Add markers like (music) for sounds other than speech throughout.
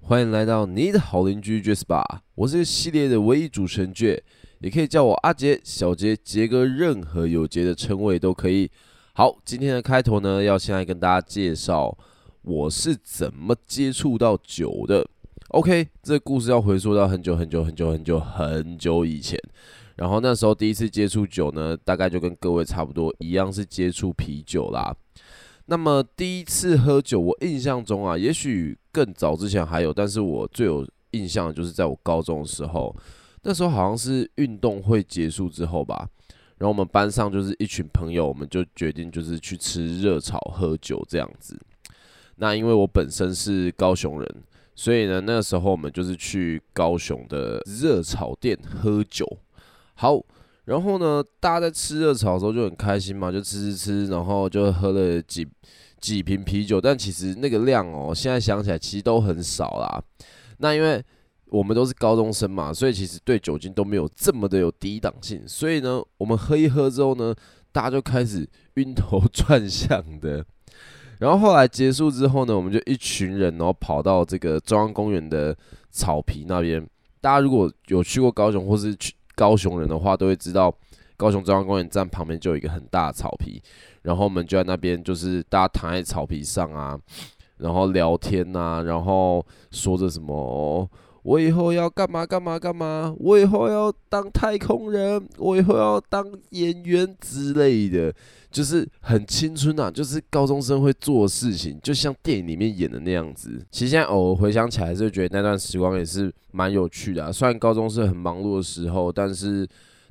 欢迎来到你的好邻居杰斯霸，我是这个系列的唯一主持人杰，也可以叫我阿杰、小杰、杰哥，任何有杰的称谓都可以。好，今天的开头呢，要先来跟大家介绍我是怎么接触到酒的。OK，这故事要回溯到很久很久很久很久很久以前，然后那时候第一次接触酒呢，大概就跟各位差不多一样，是接触啤酒啦。那么第一次喝酒，我印象中啊，也许更早之前还有，但是我最有印象的就是在我高中的时候，那时候好像是运动会结束之后吧，然后我们班上就是一群朋友，我们就决定就是去吃热炒喝酒这样子。那因为我本身是高雄人，所以呢，那时候我们就是去高雄的热炒店喝酒。好。然后呢，大家在吃热炒的时候就很开心嘛，就吃吃吃，然后就喝了几几瓶啤酒。但其实那个量哦，现在想起来其实都很少啦。那因为我们都是高中生嘛，所以其实对酒精都没有这么的有抵挡性。所以呢，我们喝一喝之后呢，大家就开始晕头转向的。然后后来结束之后呢，我们就一群人，然后跑到这个中央公园的草皮那边。大家如果有去过高雄，或是去。高雄人的话都会知道，高雄中央公园站旁边就有一个很大的草皮，然后我们就在那边，就是大家躺在草皮上啊，然后聊天呐、啊，然后说着什么，我以后要干嘛干嘛干嘛，我以后要当太空人，我以后要当演员之类的。就是很青春呐，就是高中生会做的事情，就像电影里面演的那样子。其实现在偶尔回想起来，就觉得那段时光也是蛮有趣的啊。虽然高中是很忙碌的时候，但是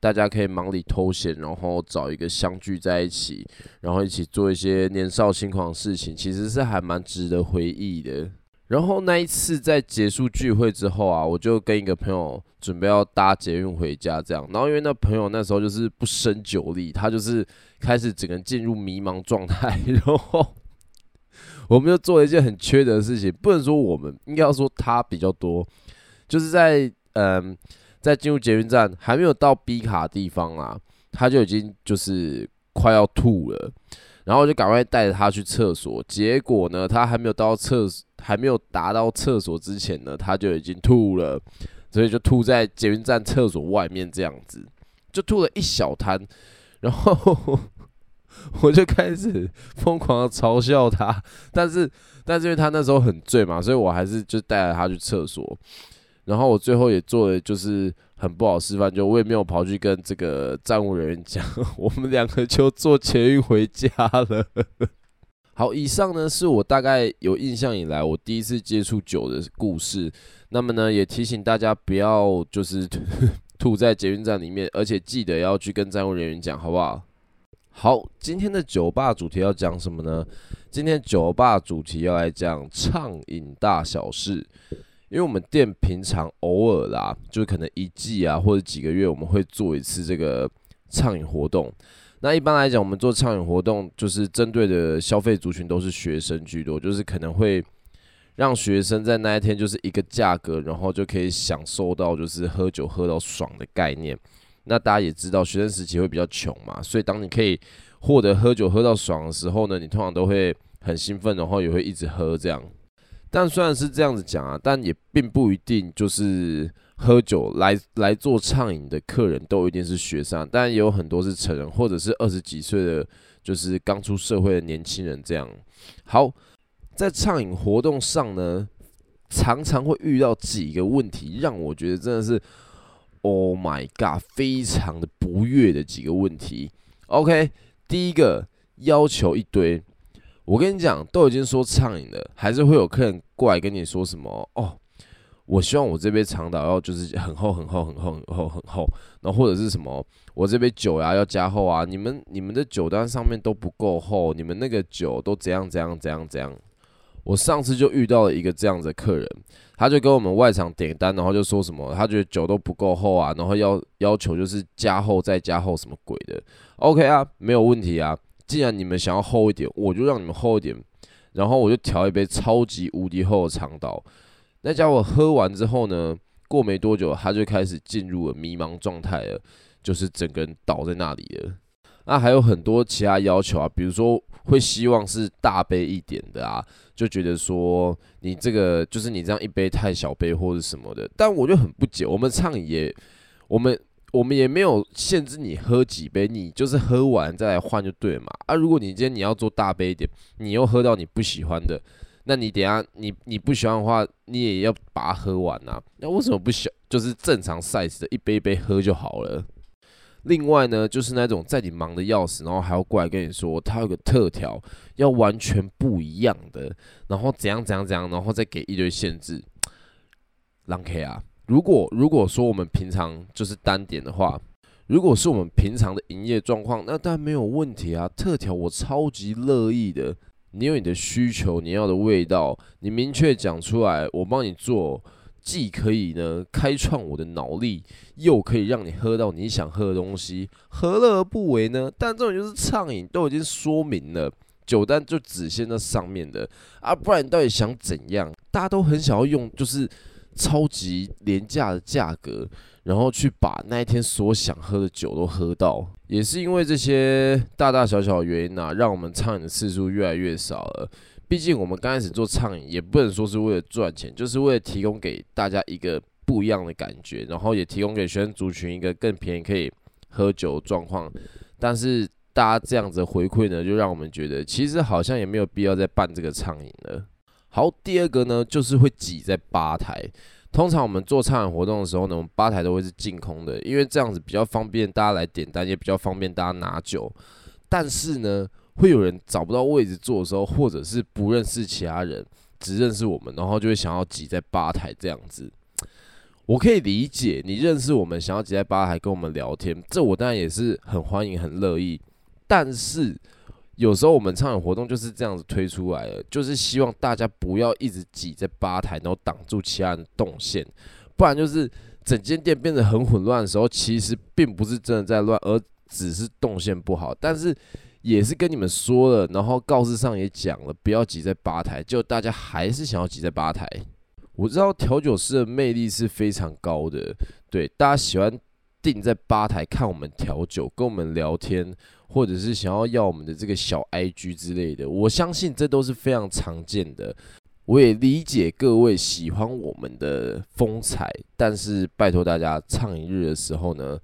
大家可以忙里偷闲，然后找一个相聚在一起，然后一起做一些年少轻狂的事情，其实是还蛮值得回忆的。然后那一次在结束聚会之后啊，我就跟一个朋友准备要搭捷运回家，这样。然后因为那朋友那时候就是不胜酒力，他就是开始整个进入迷茫状态。然后我们就做了一件很缺德的事情，不能说我们，应该要说他比较多，就是在嗯，在进入捷运站还没有到 B 卡的地方啊，他就已经就是快要吐了。然后就赶快带着他去厕所，结果呢，他还没有到厕所，还没有达到厕所之前呢，他就已经吐了，所以就吐在捷运站厕所外面这样子，就吐了一小滩，然后 (laughs) 我就开始疯狂的嘲笑他，但是但是因为他那时候很醉嘛，所以我还是就带着他去厕所，然后我最后也做的就是。很不好示范，就我也没有跑去跟这个站务人员讲，(laughs) 我们两个就坐捷运回家了。好，以上呢是我大概有印象以来我第一次接触酒的故事。那么呢，也提醒大家不要就是 (laughs) 吐在捷运站里面，而且记得要去跟站务人员讲，好不好？好，今天的酒吧主题要讲什么呢？今天酒吧主题要来讲畅饮大小事。因为我们店平常偶尔啦，就可能一季啊或者几个月，我们会做一次这个畅饮活动。那一般来讲，我们做畅饮活动就是针对的消费族群都是学生居多，就是可能会让学生在那一天就是一个价格，然后就可以享受到就是喝酒喝到爽的概念。那大家也知道，学生时期会比较穷嘛，所以当你可以获得喝酒喝到爽的时候呢，你通常都会很兴奋，然后也会一直喝这样。但虽然是这样子讲啊，但也并不一定就是喝酒来来做畅饮的客人都一定是学生，但也有很多是成人或者是二十几岁的，就是刚出社会的年轻人这样。好，在畅饮活动上呢，常常会遇到几个问题，让我觉得真的是 Oh my God，非常的不悦的几个问题。OK，第一个要求一堆。我跟你讲，都已经说畅饮了，还是会有客人过来跟你说什么哦？我希望我这杯长岛要就是很厚很厚很厚很厚很厚，然后或者是什么，我这杯酒呀要加厚啊？你们你们的酒单上面都不够厚，你们那个酒都怎样怎样怎样怎样？我上次就遇到了一个这样子的客人，他就跟我们外场点单，然后就说什么，他觉得酒都不够厚啊，然后要要求就是加厚再加厚什么鬼的？OK 啊，没有问题啊。既然你们想要厚一点，我就让你们厚一点，然后我就调一杯超级无敌厚的长岛。那家伙喝完之后呢，过没多久，他就开始进入了迷茫状态了，就是整个人倒在那里了。那还有很多其他要求啊，比如说会希望是大杯一点的啊，就觉得说你这个就是你这样一杯太小杯或者什么的。但我就很不解，我们畅饮也，我们我们也没有限制你喝几杯，你就是喝完再来换就对嘛。啊，如果你今天你要做大杯一点，你又喝到你不喜欢的，那你等下你你不喜欢的话，你也要把它喝完啊。那为什么不小，就是正常 size 的一杯一杯喝就好了？另外呢，就是那种在你忙的要死，然后还要过来跟你说，他有个特调要完全不一样的，然后怎样怎样怎样，然后再给一堆限制。狼 K 啊，如果如果说我们平常就是单点的话，如果是我们平常的营业状况，那当然没有问题啊。特调我超级乐意的，你有你的需求，你要的味道，你明确讲出来，我帮你做。既可以呢开创我的脑力，又可以让你喝到你想喝的东西，何乐而不为呢？但这种就是畅饮，都已经说明了，酒单就只限在上面的啊，不然你到底想怎样？大家都很想要用就是超级廉价的价格，然后去把那一天所想喝的酒都喝到，也是因为这些大大小小的原因啊，让我们畅饮的次数越来越少了。毕竟我们刚开始做畅饮，也不能说是为了赚钱，就是为了提供给大家一个不一样的感觉，然后也提供给学生族群一个更便宜可以喝酒的状况。但是大家这样子的回馈呢，就让我们觉得其实好像也没有必要再办这个畅饮了。好，第二个呢，就是会挤在吧台。通常我们做餐饮活动的时候呢，我们吧台都会是净空的，因为这样子比较方便大家来点单，也比较方便大家拿酒。但是呢，会有人找不到位置坐的时候，或者是不认识其他人，只认识我们，然后就会想要挤在吧台这样子。我可以理解你认识我们，想要挤在吧台跟我们聊天，这我当然也是很欢迎、很乐意。但是有时候我们畅饮活动就是这样子推出来的，就是希望大家不要一直挤在吧台，然后挡住其他人动线，不然就是整间店变得很混乱的时候，其实并不是真的在乱，而只是动线不好。但是也是跟你们说了，然后告示上也讲了，不要挤在吧台，就大家还是想要挤在吧台。我知道调酒师的魅力是非常高的，对，大家喜欢定在吧台看我们调酒，跟我们聊天，或者是想要要我们的这个小 IG 之类的，我相信这都是非常常见的。我也理解各位喜欢我们的风采，但是拜托大家，畅饮日的时候呢，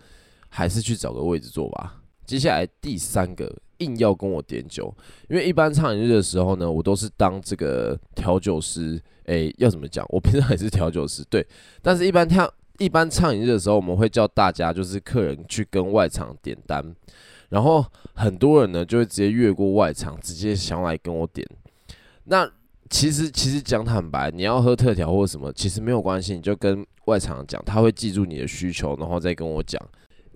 还是去找个位置坐吧。接下来第三个。硬要跟我点酒，因为一般畅饮日的时候呢，我都是当这个调酒师。诶、要怎么讲？我平常也是调酒师，对。但是，一般跳一般畅饮日的时候，我们会叫大家就是客人去跟外场点单，然后很多人呢就会直接越过外场，直接想来跟我点。那其实其实讲坦白，你要喝特调或什么，其实没有关系，你就跟外场讲，他会记住你的需求，然后再跟我讲。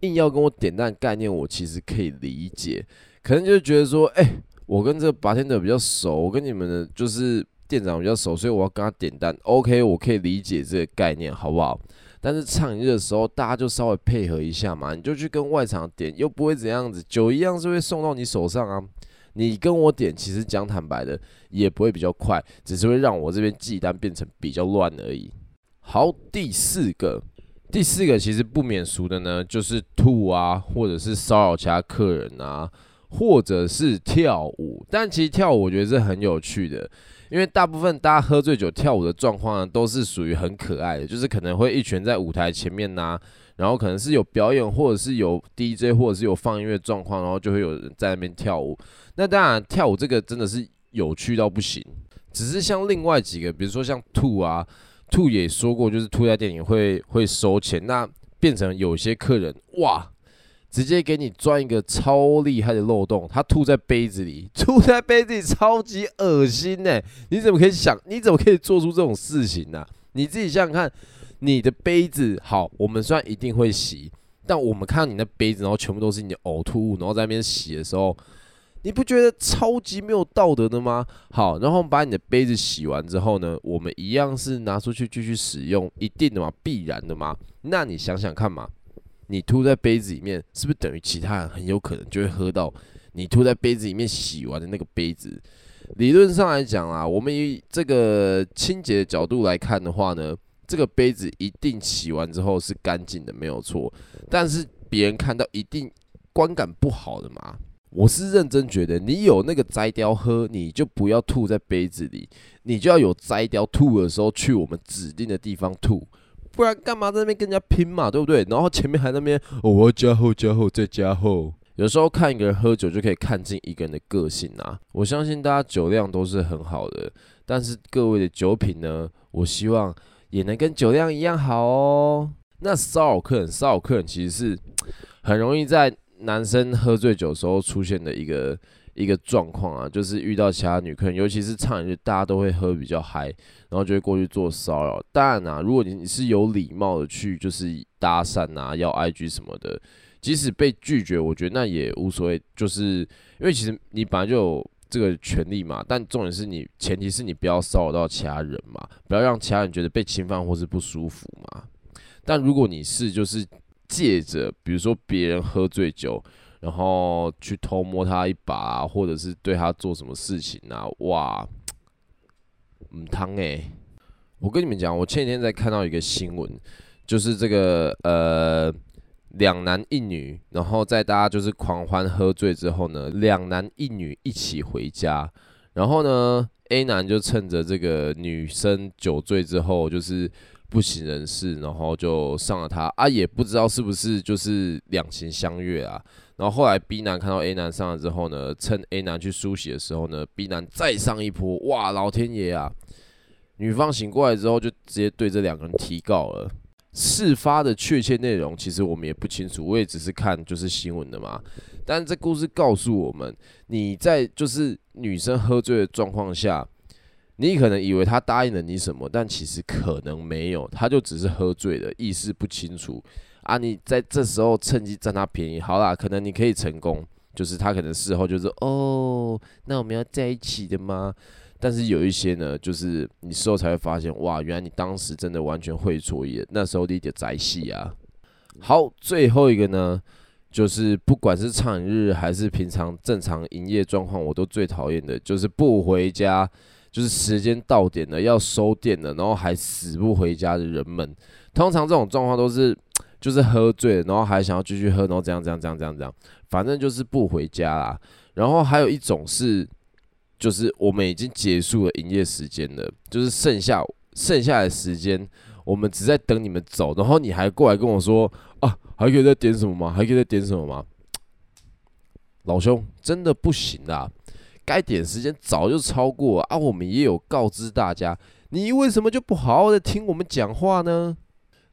硬要跟我点单概念，我其实可以理解。可能就觉得说，哎、我跟这个白天的比较熟，我跟你们的就是店长比较熟，所以我要跟他点单。OK，我可以理解这个概念，好不好？但是畅饮日的时候，大家就稍微配合一下嘛，你就去跟外场点，又不会怎样子，酒一样是会送到你手上啊。你跟我点，其实讲坦白的，也不会比较快，只是会让我这边记单变成比较乱而已。好，第四个，第四个其实不免俗的呢，就是吐啊，或者是骚扰其他客人啊。或者是跳舞，但其实跳舞我觉得是很有趣的，因为大部分大家喝醉酒跳舞的状况呢，都是属于很可爱的，就是可能会一群在舞台前面呐、啊，然后可能是有表演，或者是有 DJ，或者是有放音乐状况，然后就会有人在那边跳舞。那当然，跳舞这个真的是有趣到不行，只是像另外几个，比如说像兔啊，兔也说过，就是兔在店里会会收钱，那变成有些客人哇。直接给你钻一个超厉害的漏洞，他吐在杯子里，(laughs) 吐在杯子里超级恶心呢！你怎么可以想？你怎么可以做出这种事情呢？你自己想想看，你的杯子好，我们虽然一定会洗，但我们看到你那杯子，然后全部都是你的呕吐物，然后在那边洗的时候，你不觉得超级没有道德的吗？好，然后把你的杯子洗完之后呢，我们一样是拿出去继续使用，一定的嘛，必然的嘛。那你想想看嘛。你吐在杯子里面，是不是等于其他人很有可能就会喝到你吐在杯子里面洗完的那个杯子？理论上来讲啊，我们以这个清洁的角度来看的话呢，这个杯子一定洗完之后是干净的，没有错。但是别人看到一定观感不好的嘛。我是认真觉得，你有那个摘雕喝，你就不要吐在杯子里，你就要有摘雕吐的时候去我们指定的地方吐，不然干嘛在那边跟人家拼嘛，对不对？然后前面还那边，哦，我要加厚加厚再加厚。有时候看一个人喝酒就可以看尽一个人的个性啊。我相信大家酒量都是很好的，但是各位的酒品呢，我希望也能跟酒量一样好哦。那骚扰客人，骚扰客人其实是很容易在。男生喝醉酒时候出现的一个一个状况啊，就是遇到其他女客人，尤其是唱一日，大家都会喝比较嗨，然后就会过去做骚扰。当然啊，如果你是有礼貌的去，就是搭讪啊，要 IG 什么的，即使被拒绝，我觉得那也无所谓，就是因为其实你本来就有这个权利嘛。但重点是你，前提是你不要骚扰到其他人嘛，不要让其他人觉得被侵犯或是不舒服嘛。但如果你是就是。借着比如说别人喝醉酒，然后去偷摸他一把啊，或者是对他做什么事情啊，哇，唔汤哎，我跟你们讲，我前几天在看到一个新闻，就是这个呃两男一女，然后在大家就是狂欢喝醉之后呢，两男一女一起回家，然后呢 A 男就趁着这个女生酒醉之后，就是。不省人事，然后就上了他啊，也不知道是不是就是两情相悦啊。然后后来 B 男看到 A 男上了之后呢，趁 A 男去梳洗的时候呢，B 男再上一波，哇，老天爷啊！女方醒过来之后，就直接对这两个人提告了。事发的确切内容其实我们也不清楚，我也只是看就是新闻的嘛。但这故事告诉我们，你在就是女生喝醉的状况下。你可能以为他答应了你什么，但其实可能没有，他就只是喝醉了，意识不清楚啊！你在这时候趁机占他便宜，好啦，可能你可以成功，就是他可能事后就是哦，那我们要在一起的吗？但是有一些呢，就是你事后才会发现，哇，原来你当时真的完全会错意，那时候你得宅戏啊！好，最后一个呢，就是不管是畅饮日还是平常正常营业状况，我都最讨厌的就是不回家。就是时间到点了，要收店了，然后还死不回家的人们，通常这种状况都是就是喝醉，然后还想要继续喝，然后这样这样这样这样这样，反正就是不回家啦。然后还有一种是，就是我们已经结束了营业时间了，就是剩下剩下的时间，我们只在等你们走，然后你还过来跟我说啊，还可以再点什么吗？还可以再点什么吗？老兄，真的不行啦。该点时间早就超过啊！我们也有告知大家，你为什么就不好好的听我们讲话呢？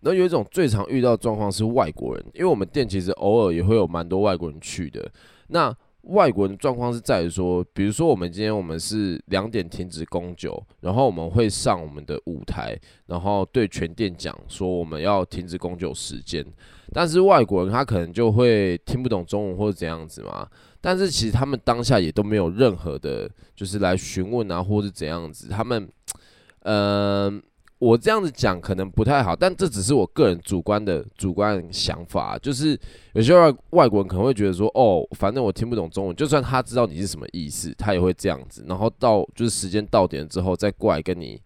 那有一种最常遇到状况是外国人，因为我们店其实偶尔也会有蛮多外国人去的。那外国人状况是在于说，比如说我们今天我们是两点停止供酒，然后我们会上我们的舞台，然后对全店讲说我们要停止供酒时间，但是外国人他可能就会听不懂中文或者怎样子嘛。但是其实他们当下也都没有任何的，就是来询问啊，或是怎样子。他们，嗯、我这样子讲可能不太好，但这只是我个人主观的主观想法。就是有些外外国人可能会觉得说，哦，反正我听不懂中文，就算他知道你是什么意思，他也会这样子。然后到就是时间到点之后再过来跟你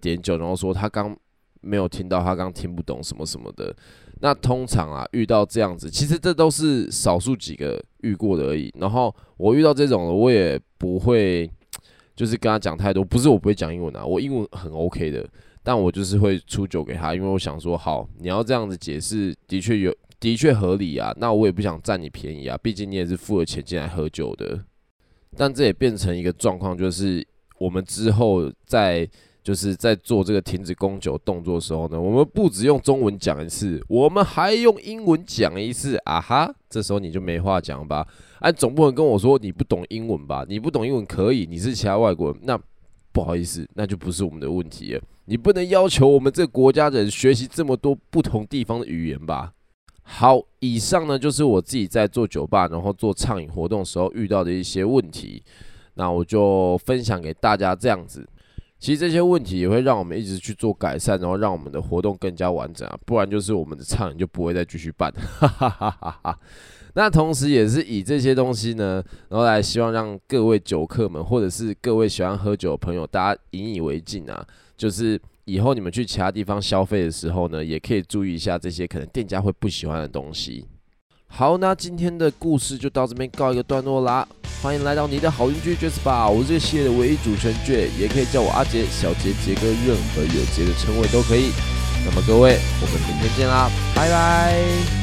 点酒，然后说他刚没有听到，他刚听不懂什么什么的。那通常啊，遇到这样子，其实这都是少数几个遇过的而已。然后我遇到这种的，我也不会就是跟他讲太多。不是我不会讲英文啊，我英文很 OK 的，但我就是会出酒给他，因为我想说，好，你要这样子解释，的确有，的确合理啊。那我也不想占你便宜啊，毕竟你也是付了钱进来喝酒的。但这也变成一个状况，就是我们之后在。就是在做这个停止供酒动作的时候呢，我们不只用中文讲一次，我们还用英文讲一次啊哈！这时候你就没话讲吧？哎、啊，总不能跟我说你不懂英文吧？你不懂英文可以，你是其他外国人，那不好意思，那就不是我们的问题了。你不能要求我们这个国家的人学习这么多不同地方的语言吧？好，以上呢就是我自己在做酒吧，然后做畅饮活动时候遇到的一些问题，那我就分享给大家这样子。其实这些问题也会让我们一直去做改善，然后让我们的活动更加完整啊，不然就是我们的畅饮就不会再继续办，哈哈哈哈哈。那同时也是以这些东西呢，然后来希望让各位酒客们或者是各位喜欢喝酒的朋友，大家引以为戒啊，就是以后你们去其他地方消费的时候呢，也可以注意一下这些可能店家会不喜欢的东西。好，那今天的故事就到这边告一个段落啦。欢迎来到你的好邻居爵士吧，我是这个系列的唯一主持人杰，也可以叫我阿杰、小杰、杰哥，任何有杰的称谓都可以。那么各位，我们明天见啦，拜拜。